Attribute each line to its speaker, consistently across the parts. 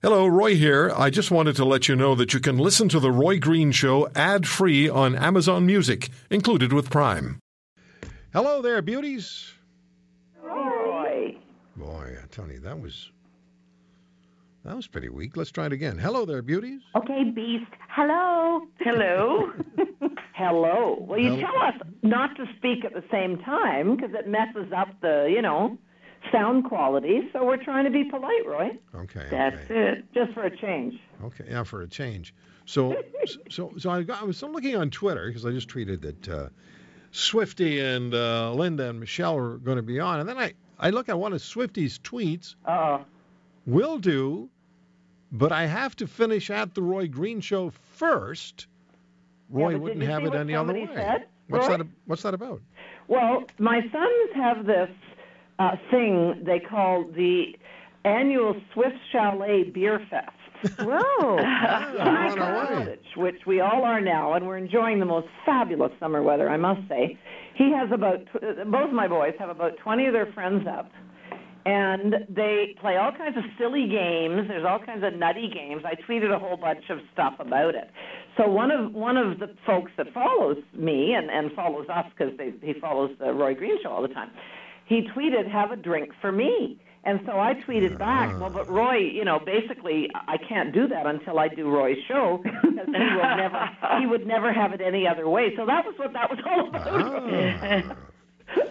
Speaker 1: Hello, Roy here. I just wanted to let you know that you can listen to The Roy Green Show ad free on Amazon Music, included with Prime. Hello there, beauties.
Speaker 2: Roy.
Speaker 1: Boy, Tony, that was. That was pretty weak. Let's try it again. Hello there, beauties.
Speaker 3: Okay, Beast. Hello.
Speaker 2: Hello. Hello. Well, you
Speaker 1: Hello.
Speaker 2: tell us not to speak at the same time because it messes up the, you know, sound quality. So we're trying to be polite, Roy.
Speaker 1: Okay.
Speaker 2: That's
Speaker 1: okay.
Speaker 2: it. Just for a change.
Speaker 1: Okay, yeah, for a change. So, so, so I, got, I was looking on Twitter because I just tweeted that uh, Swifty and uh, Linda and Michelle are going to be on, and then I, I look at one of Swifty's tweets.
Speaker 2: Uh
Speaker 1: Will do, but I have to finish at the Roy Green Show first. Roy
Speaker 2: but
Speaker 1: wouldn't have it any other way.
Speaker 2: said,
Speaker 1: what's
Speaker 2: Roy?
Speaker 1: that? What's that about?
Speaker 2: Well, my sons have this uh, thing they call the annual Swift Chalet Beer Fest.
Speaker 3: Whoa.
Speaker 1: Ah,
Speaker 2: in college, which we all are now, and we're enjoying the most fabulous summer weather, I must say. He has about tw- both my boys have about 20 of their friends up, and they play all kinds of silly games. There's all kinds of nutty games. I tweeted a whole bunch of stuff about it. So one of one of the folks that follows me and and follows us because he follows the Roy Green show all the time. He tweeted, "Have a drink for me." And so I tweeted back, well, but Roy, you know, basically, I can't do that until I do Roy's show because he will never, he would never have it any other way. So that was what that was all about.
Speaker 1: Ah.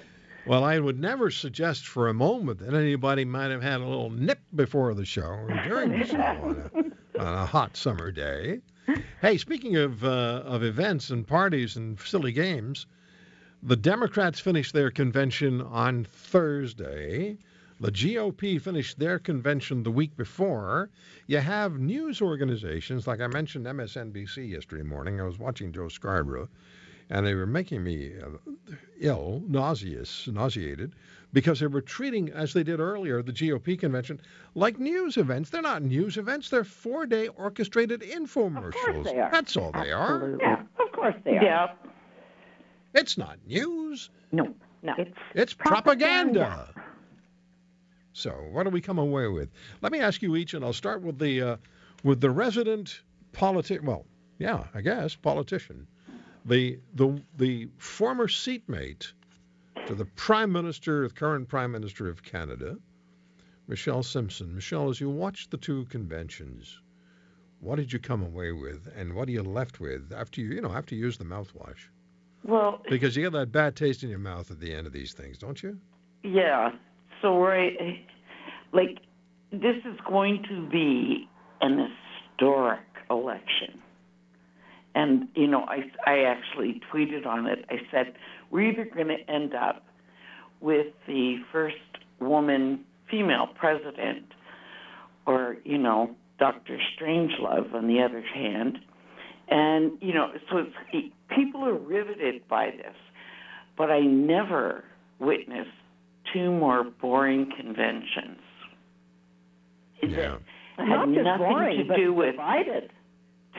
Speaker 1: well, I would never suggest for a moment that anybody might have had a little nip before the show or during the show on a, on a hot summer day. Hey, speaking of uh, of events and parties and silly games, the Democrats finished their convention on Thursday. The GOP finished their convention the week before. You have news organizations, like I mentioned MSNBC yesterday morning. I was watching Joe Scarborough, and they were making me uh, ill, nauseous, nauseated, because they were treating, as they did earlier, the GOP convention, like news events. They're not news events, they're four day orchestrated infomercials.
Speaker 2: they are.
Speaker 1: That's all they are.
Speaker 2: Yeah, of course they are.
Speaker 3: Yeah.
Speaker 1: It's not news,
Speaker 3: No.
Speaker 2: No.
Speaker 3: It's
Speaker 1: it's
Speaker 3: Propaganda.
Speaker 1: propaganda. So, what do we come away with? Let me ask you each, and I'll start with the uh, with the resident politic. Well, yeah, I guess politician, the the the former seatmate to the Prime Minister, the current Prime Minister of Canada, Michelle Simson. Michelle, as you watched the two conventions, what did you come away with, and what are you left with after you you know after you use the mouthwash?
Speaker 4: Well,
Speaker 1: Because you get that bad taste in your mouth at the end of these things, don't you?
Speaker 4: yeah. So right, like this is going to be an historic election, and you know, I I actually tweeted on it. I said we're either going to end up with the first woman female president, or you know, Dr. Strangelove on the other hand, and you know, so it's, people are riveted by this, but I never witnessed two more boring conventions.
Speaker 1: Yeah.
Speaker 4: it had
Speaker 2: Not just
Speaker 4: nothing
Speaker 2: boring,
Speaker 4: to
Speaker 2: but
Speaker 4: do with
Speaker 2: divided.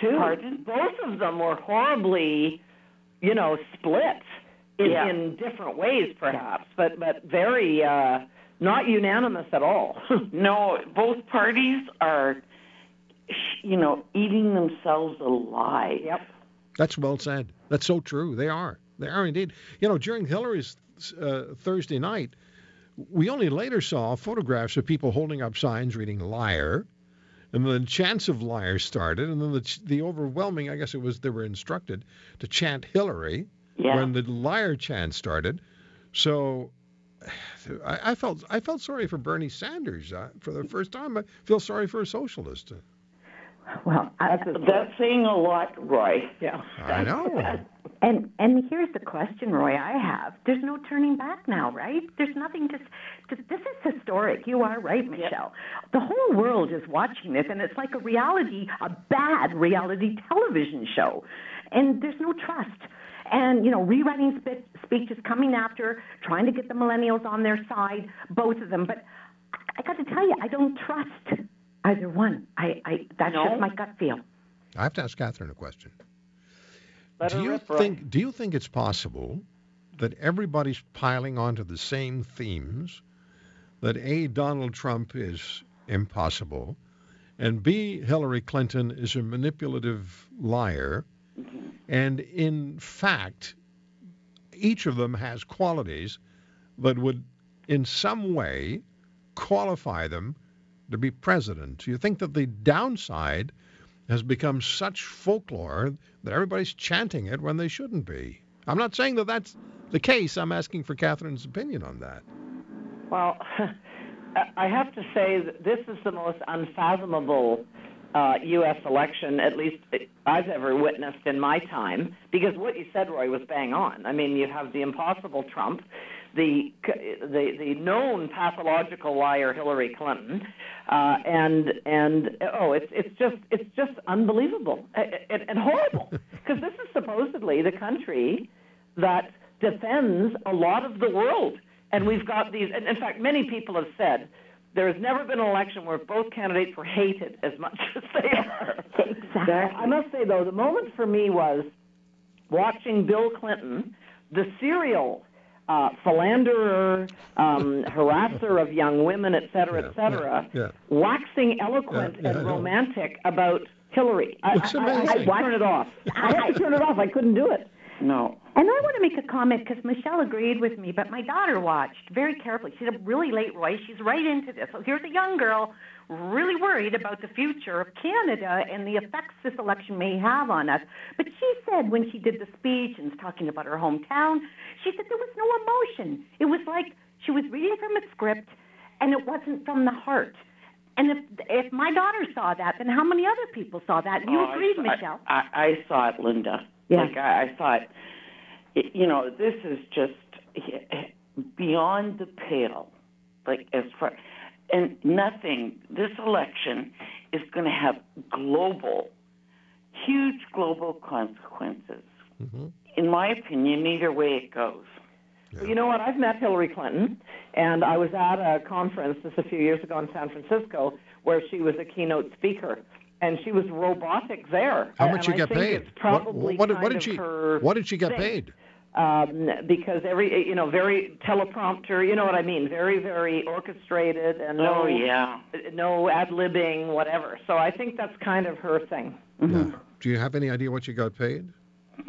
Speaker 2: Too.
Speaker 4: Pardon?
Speaker 2: Both of them were horribly, you know, split in,
Speaker 4: Yeah.
Speaker 2: in different ways, perhaps, but but very uh, not unanimous at all.
Speaker 4: no. Both parties are, you know, eating themselves alive.
Speaker 2: yep.
Speaker 1: That's well said. That's so true. They are. They are indeed. You know, during Hillary's uh, Thursday night, we only later saw photographs of people holding up signs reading liar. And then the chants of liar started. And then the, the overwhelming, I guess it was they were instructed to chant Hillary
Speaker 4: Yeah.
Speaker 1: when the liar chant started. So I, I felt I felt sorry for Bernie Sanders uh, for the first time. I feel sorry for a socialist.
Speaker 3: Well, I,
Speaker 4: That's saying a lot, Roy.
Speaker 2: Yeah.
Speaker 1: I know.
Speaker 3: and and here's the question, Roy. I have. There's no turning back now, right? There's nothing to. to this is historic. You are right, Michelle. The whole world is watching this, and it's like a reality, a bad reality television show, and there's no trust. And you know, rewriting spe- speeches coming after, trying to get the millennials on their side, both of them. But I, I got to tell you, I don't trust either one. I, I that's
Speaker 4: No?
Speaker 3: just my gut feel.
Speaker 1: I have to ask Catherine a question.
Speaker 4: Let
Speaker 1: do you
Speaker 4: rip, Roy.
Speaker 1: think do you think it's possible that everybody's piling onto the same themes that a Donald Trump is impossible and B, Hillary Clinton is a manipulative liar. And in fact, each of them has qualities that would, in some way, qualify them to be president. You think that the downside has become such folklore that everybody's chanting it when they shouldn't be? I'm not saying that that's the case. I'm asking for Catherine's opinion on that.
Speaker 2: Well, I have to say that this is the most unfathomable uh, U.S. election, at least I've ever witnessed in my time, because what you said, Roy, was bang on. I mean, you have the impossible Trump, the the the known pathological liar Hillary Clinton, uh, and and oh, it's it's just it's just unbelievable and, and horrible because this is supposedly the country that defends a lot of the world, and we've got these. And in fact, many people have said there has never been an election where both candidates were hated as much as they are.
Speaker 3: Exactly.
Speaker 2: I must say, though, the moment for me was watching Bill Clinton, the serial uh, philanderer, um, harasser of young women, et cetera, et cetera,
Speaker 1: yeah, yeah.
Speaker 2: waxing eloquent and romantic about Hillary. I, I, I. I turned it off. I had to turn it off. I couldn't do it.
Speaker 4: No.
Speaker 3: And I want to make a comment because Michelle agreed with me, but my daughter watched very carefully. She's a really late, Roy. She's right into this. So here's a young girl really worried about the future of Canada and the effects this election may have on us. But she said when she did the speech and was talking about her hometown, she said there was no emotion. It was like she was reading from a script and it wasn't from the heart. And if if my daughter saw that, then how many other people saw that? You
Speaker 4: Oh, I
Speaker 3: agreed,
Speaker 4: saw-
Speaker 3: Michelle.
Speaker 4: I, I saw it, Linda.
Speaker 3: Yeah.
Speaker 4: Like I, I thought, you know, this is just beyond the pale. Like as far, and nothing. This election is going to have global, huge global consequences.
Speaker 1: Mhm.
Speaker 4: In my opinion, either way it goes.
Speaker 2: Well, You know what? I've met Hillary Clinton, and I was at a conference just a few years ago in San Francisco where she was a keynote speaker, and she was robotic there.
Speaker 1: How
Speaker 2: And
Speaker 1: much you
Speaker 2: I
Speaker 1: get
Speaker 2: think
Speaker 1: paid?
Speaker 2: It's probably
Speaker 1: what, what,
Speaker 2: kind
Speaker 1: what did
Speaker 2: of
Speaker 1: she
Speaker 2: her
Speaker 1: What did she get
Speaker 2: thing.
Speaker 1: paid?
Speaker 2: um, because every you know very teleprompter. You know what I mean? Very very orchestrated and no
Speaker 4: Oh yeah.
Speaker 2: no ad libbing whatever. So I think that's kind of her thing.
Speaker 3: Mm-hmm.
Speaker 1: Yeah. Do you have any idea what you got paid?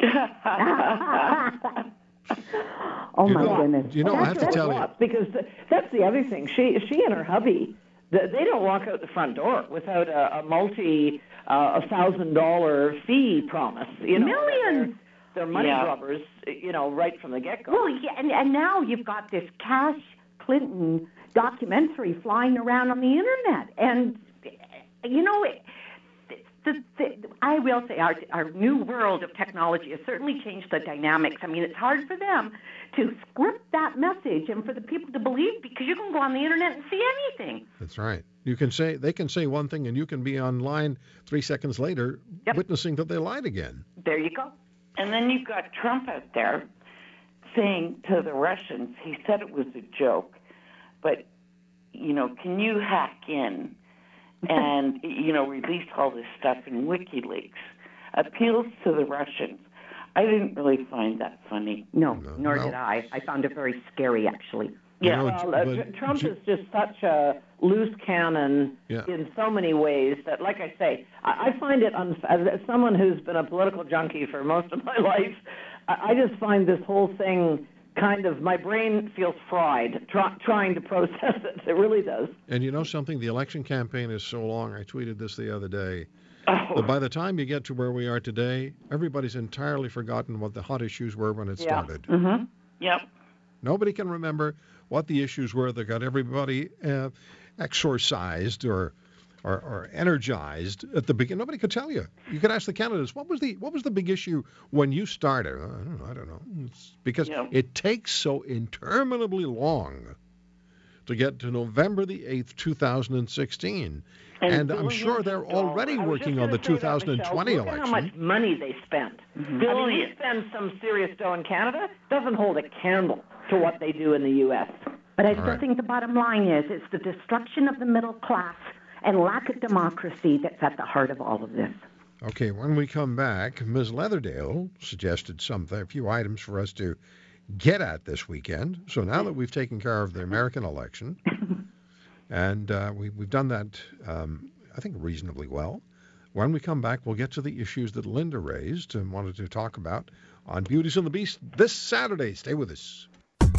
Speaker 3: oh
Speaker 1: You
Speaker 3: my
Speaker 1: know-
Speaker 3: goodness.
Speaker 1: You know, I have to
Speaker 2: That's
Speaker 1: tell you.
Speaker 2: because th- that's the other thing. She she and her hubby, th- they don't walk out the front door without a, a multi uh, a thousand dollar fee promise. You know,
Speaker 3: Millions.
Speaker 2: They're, they're money
Speaker 4: Yeah.
Speaker 2: grubbers. You know, right from the get go.
Speaker 3: Well, yeah, and, and now you've got this Cash Clinton documentary flying around on the internet, and you know, it, the, the, I will say our our new world of technology has certainly changed the dynamics. I mean, it's hard for them to script that message and for the people to believe because you can go on the internet and see anything.
Speaker 1: That's right. You can say they can say one thing, and you can be online three seconds later,
Speaker 3: Yep.
Speaker 1: witnessing that they lied again.
Speaker 3: There you go.
Speaker 4: And then you've got Trump out there saying to the Russians, he said it was a joke, but, you know, can you hack in and, you know, released all this stuff in WikiLeaks? Appeals to the Russians. I didn't really find that funny.
Speaker 3: No,
Speaker 1: No,
Speaker 3: nor
Speaker 1: no.
Speaker 3: did I. I found it very scary, actually.
Speaker 4: Yeah.
Speaker 1: know,
Speaker 2: Well, uh,
Speaker 1: but-
Speaker 2: Tr- Trump is just such a loose cannon
Speaker 1: Yeah.
Speaker 2: in so many ways that, like I say, I, I find it unf- as, as someone who's been a political junkie for most of my life. I, I just find this whole thing kind of my brain feels fried try, trying to process it. It really does.
Speaker 1: And you know something? The election campaign is so long. I tweeted this the other day.
Speaker 4: Oh,
Speaker 1: That by the time you get to where we are today, everybody's entirely forgotten what the hot issues were when it
Speaker 2: Yeah.
Speaker 1: started.
Speaker 3: Mm-hmm.
Speaker 4: yep.
Speaker 1: Nobody can remember what the issues were that got everybody uh, exorcised or, or or energized at the beginning. Nobody could tell you. You could ask the candidates, what was the what was the big issue when you started? I don't know. I don't know. It's because
Speaker 4: Yeah.
Speaker 1: it takes so interminably long to get to November the 8th, 2016. And, I'm sure they're
Speaker 4: dollars.
Speaker 1: already working on the
Speaker 2: gonna say that,
Speaker 1: 2020
Speaker 2: Michelle. Look at how much
Speaker 1: election.
Speaker 2: money they spent. Mm-hmm. I mean, we spend some serious dough in Canada. Doesn't hold a candle to what they do in the U.S.
Speaker 3: But I
Speaker 1: All
Speaker 3: still
Speaker 1: right.
Speaker 3: think the bottom line is it's the destruction of the middle class and lack of democracy that's at the heart of all of this.
Speaker 1: Okay, when we come back, Ms. Leatherdale suggested something, a few items for us to get at this weekend. So now that we've taken care of the American election, and uh, we, we've done that um, I think, reasonably well. When we come back, we'll get to the issues that Linda raised and wanted to talk about on Beauties and the Beast this Saturday. Stay with us.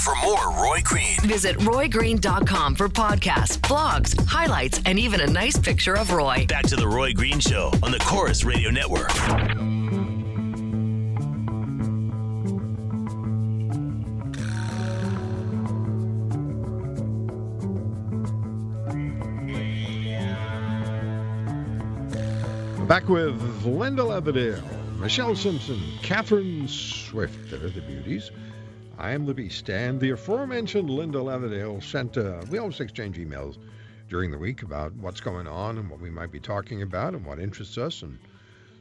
Speaker 5: For more Roy Green,
Speaker 6: visit roygreen.com for podcasts, blogs, highlights, and even a nice picture of Roy.
Speaker 5: Back to the Roy Green Show on the Corus Radio Network.
Speaker 1: Back with Linda Leatherdale, Michelle Simson, Catherine Swift. There are the beauties. I am Beast. And the aforementioned Linda Leatherdale sent, uh, we always exchange emails during the week about what's going on and what we might be talking about and what interests us. And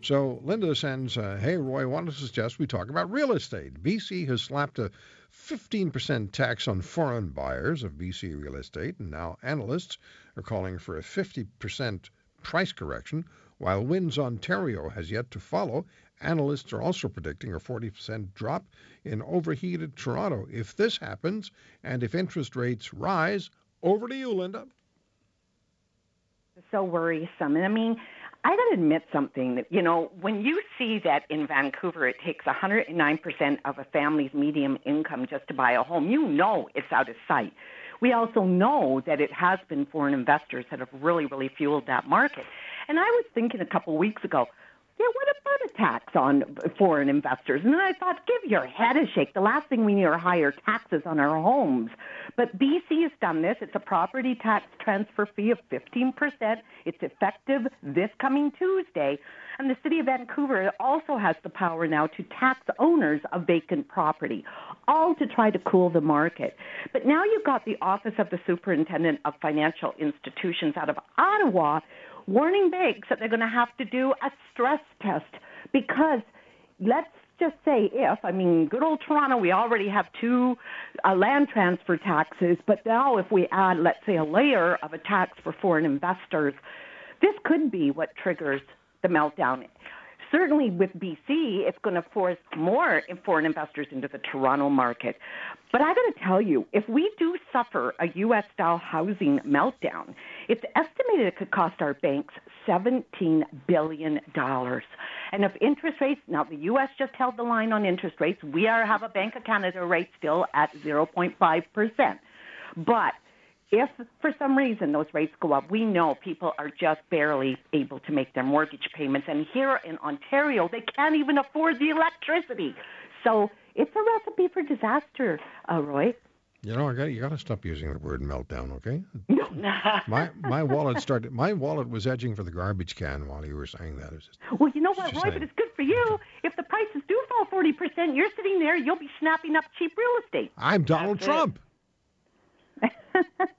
Speaker 1: so Linda sends, uh, Hey, Roy, I want to suggest we talk about real estate. BC has slapped a 15% tax on foreign buyers of BC real estate, and now analysts are calling for a 50% price correction while Wynne's Ontario has yet to follow, analysts are also predicting a 40% drop in overheated Toronto. If this happens, and if interest rates rise, over to you, Linda.
Speaker 3: So worrisome. And I mean, I got to admit something that, you know, when you see that in Vancouver it takes 109% of a family's median income just to buy a home, you know it's out of sight. We also know that it has been foreign investors that have really, really fueled that market. And I was thinking a couple weeks ago, yeah, what a tax on foreign investors? And then I thought, give your head a shake. The last thing we need are higher taxes on our homes. But BC has done this. It's a property tax transfer fee of 15%. It's effective this coming Tuesday. And the city of Vancouver also has the power now to tax owners of vacant property, all to try to cool the market. But now you've got the Office of the Superintendent of Financial Institutions out of Ottawa warning banks that they're going to have to do a stress test. Because let's just say if, I mean, good old Toronto, we already have two uh, land transfer taxes, but now if we add, let's say, a layer of a tax for foreign investors, this could be what triggers the meltdown certainly with BC, it's going to force more foreign investors into the Toronto market. But I got to tell you, if we do suffer a U.S. style housing meltdown, it's estimated it could cost our banks $17 billion. And if interest rates, now the U.S. just held the line on interest rates, we are have a Bank of Canada rate still at 0.5%. But if for some reason those rates go up, we know people are just barely able to make their mortgage payments. And here in Ontario, they can't even afford the electricity. So it's a recipe for disaster, uh, Roy.
Speaker 1: You know, I got you got to stop using the word meltdown, okay? No. my my wallet started. My wallet was edging for the garbage can while you were saying that.
Speaker 3: Just, well, you know what, Roy? Saying. But it's good for you. If the prices do fall forty percent, you're sitting there. You'll be snapping up cheap real estate.
Speaker 1: I'm Donald That's Trump.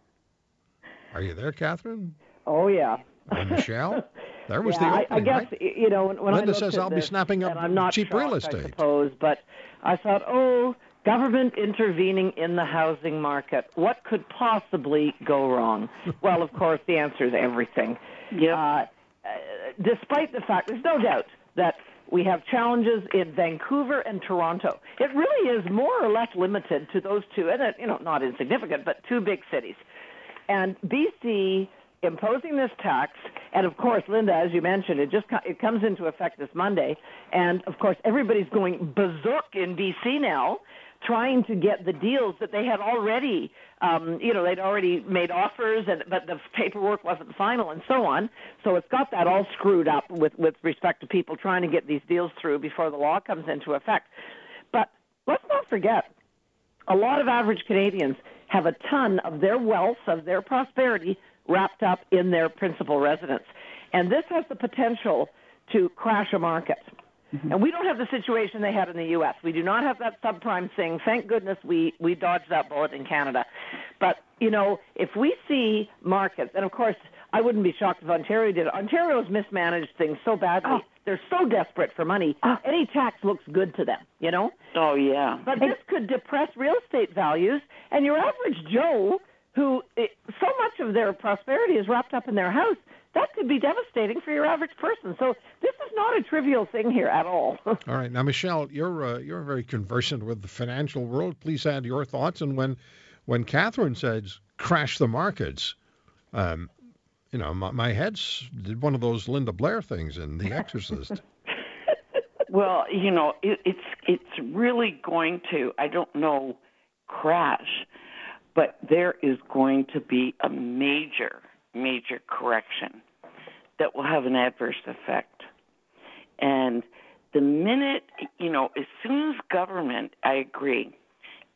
Speaker 1: Are you there, Catherine?
Speaker 2: Oh yeah.
Speaker 1: And Michelle? There was
Speaker 2: yeah,
Speaker 1: the opening,
Speaker 2: I, I guess
Speaker 1: right?
Speaker 2: you know when
Speaker 1: Linda
Speaker 2: I
Speaker 1: says I'll
Speaker 2: this,
Speaker 1: be snapping up
Speaker 2: I'm not
Speaker 1: cheap
Speaker 2: shocked,
Speaker 1: real estate.
Speaker 2: I suppose, but I thought, oh, government intervening in the housing market. What could possibly go wrong? well, of course, the answer is everything.
Speaker 4: Yeah.
Speaker 2: Uh, uh, despite the fact, there's no doubt that we have challenges in Vancouver and Toronto. It really is more or less limited to those two, and uh, you know, not insignificant, but two big cities. And BC imposing this tax, and of course, Linda, as you mentioned, it just it comes into effect this Monday, and of course, everybody's going berserk in BC now, trying to get the deals that they had already, um, you know, they'd already made offers, and but the paperwork wasn't final, and so on. So it's got that all screwed up with with respect to people trying to get these deals through before the law comes into effect. But let's not forget, a lot of average Canadians have a ton of their wealth, of their prosperity wrapped up in their principal residence. And this has the potential to crash a market. Mm-hmm. And we don't have the situation they had in the U.S. We do not have that subprime thing. Thank goodness we, we dodged that bullet in Canada. But, you know, if we see markets, and of course, I wouldn't be shocked if Ontario did. Ontario's mismanaged things so badly. Oh. They're so desperate for money. Oh. Any tax looks good to them, you know?
Speaker 4: Oh, yeah.
Speaker 2: But this could depress real estate values, and your average Joe who it, so much of their prosperity is wrapped up in their house, that could be devastating for your average person. So this is not a trivial thing here at all.
Speaker 1: all right, now Michelle, you're uh, you're very conversant with the financial world. Please add your thoughts. And when when Catherine says crash the markets, um, you know, my, my head's did one of those Linda Blair things in The Exorcist.
Speaker 4: Well, you know, it, it's it's really going to. I don't know, crash, but there is going to be a major, major correction that will have an adverse effect. And the minute, you know, as soon as government, I agree,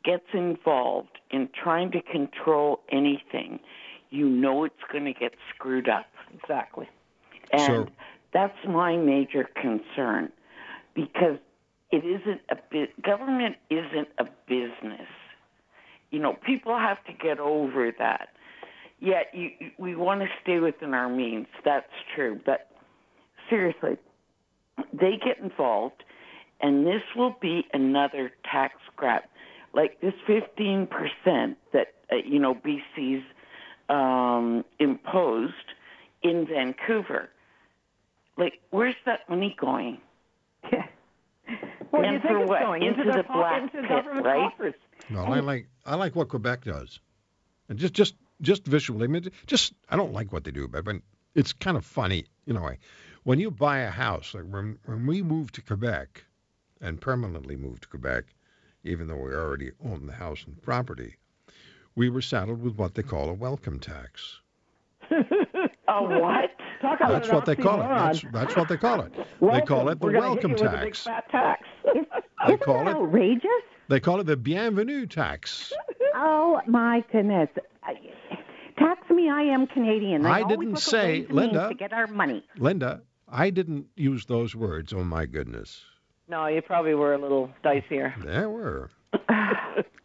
Speaker 4: gets involved in trying to control anything, you know it's going to get screwed up.
Speaker 2: Exactly.
Speaker 4: And
Speaker 1: So-
Speaker 4: that's my major concern because it isn't a bit government isn't a business. You know, people have to get over that. Yet you, we want to stay within our means. That's true, but seriously, they get involved, and this will be another tax grab, like this fifteen percent that uh, you know BC's um, imposed in Vancouver. Like, where's that money going?
Speaker 2: Yeah. Where do you
Speaker 4: And
Speaker 2: think
Speaker 4: for
Speaker 2: it's
Speaker 4: what?
Speaker 2: going?
Speaker 4: Into
Speaker 2: the,
Speaker 4: the
Speaker 2: co-
Speaker 4: black
Speaker 2: into
Speaker 4: pit,
Speaker 2: government
Speaker 4: right?
Speaker 2: coffers.
Speaker 1: No, I like I like what Quebec does, and just just just visually, I mean, just I don't like what they do, but but it's kind of funny, you know. I, when you buy a house, like when when we moved to Quebec, and permanently moved to Quebec, even though we already owned the house and property, we were saddled with what they call a welcome tax.
Speaker 4: Oh, what?
Speaker 2: Talk about
Speaker 1: That's what they call it. That's, that's what they call it. They call it the
Speaker 2: We're
Speaker 1: welcome
Speaker 2: hit you With a big
Speaker 1: tax.
Speaker 2: fat tax.
Speaker 1: They
Speaker 3: Isn't
Speaker 1: call
Speaker 3: that
Speaker 1: it
Speaker 3: outrageous?
Speaker 1: they call it the bienvenue tax.
Speaker 3: Oh my goodness! Tax me, I am Canadian. They
Speaker 1: I
Speaker 3: always
Speaker 1: didn't
Speaker 3: look
Speaker 1: say,
Speaker 3: ways and means
Speaker 1: Linda.
Speaker 3: to get our money.
Speaker 1: Linda, I didn't use those words. Oh my goodness.
Speaker 2: no, you probably were a little dicier.
Speaker 1: There were.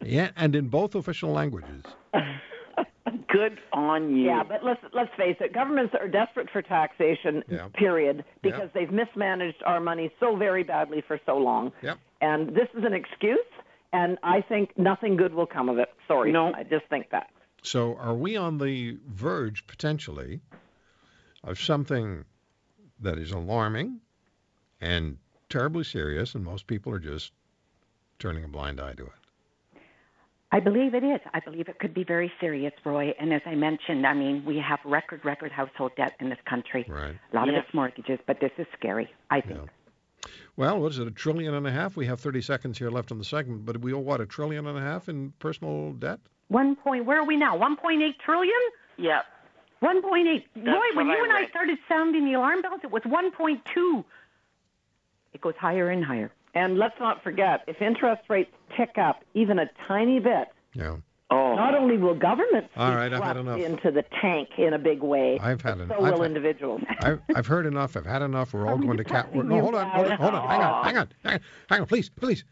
Speaker 1: Yeah, and in both official languages.
Speaker 4: Good on you.
Speaker 2: Yeah, but let's let's face it. Governments are desperate for taxation.
Speaker 1: Yeah.
Speaker 2: Period, because they've mismanaged our money so very badly for so long.
Speaker 1: Yep.
Speaker 2: And this is an excuse, and I think nothing good will come of it. Sorry.
Speaker 4: No.
Speaker 2: I just think that.
Speaker 1: So are we on the verge potentially of something that is alarming and terribly serious, and most people are just turning a blind eye to it?
Speaker 3: I believe it is. I believe it could be very serious, Roy. And as I mentioned, I mean, we have record, record household debt in this country.
Speaker 1: Right.
Speaker 3: A lot
Speaker 4: Yes.
Speaker 3: of it's mortgages, but this is scary. I think.
Speaker 1: Yeah. Well, what is it, a trillion and a half? We have 30 seconds here left in the segment, but we owe, what, a trillion and a half in personal debt?
Speaker 3: One point. Where are we now? One point eight trillion.
Speaker 4: Yeah.
Speaker 3: One point eight. Roy, when you
Speaker 4: I
Speaker 3: and I started sounding the alarm bells, it was one point two. It goes higher and higher.
Speaker 2: And let's not forget, if interest rates tick up even a tiny bit,
Speaker 1: Yeah.
Speaker 4: Oh.
Speaker 2: not only will governments
Speaker 1: All
Speaker 2: be
Speaker 1: right, I've had enough.
Speaker 2: into the tank in a big way,
Speaker 1: I've had enough.
Speaker 2: will
Speaker 1: I've had-
Speaker 2: individuals.
Speaker 1: I've, I've heard enough. I've had enough. We're all going to cat. No, hold on, hold on, hold on. Hang on, hang on, hang on, hang on, please, please.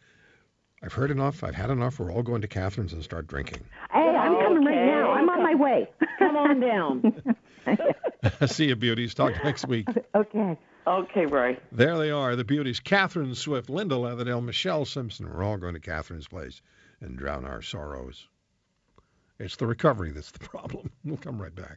Speaker 1: I've heard enough. I've had enough. We're all going to Catherine's and start drinking.
Speaker 3: Hey, I'm coming right
Speaker 2: Okay.
Speaker 3: now. I'm on my way.
Speaker 2: Come on down.
Speaker 1: See you, beauties. Talk next week.
Speaker 3: okay.
Speaker 4: Okay, Roy.
Speaker 1: There they are, the beauties. Catherine Swift, Linda Leatherdale, Michelle Simson. We're all going to Catherine's place and drown our sorrows. It's the recovery that's the problem. We'll come right back.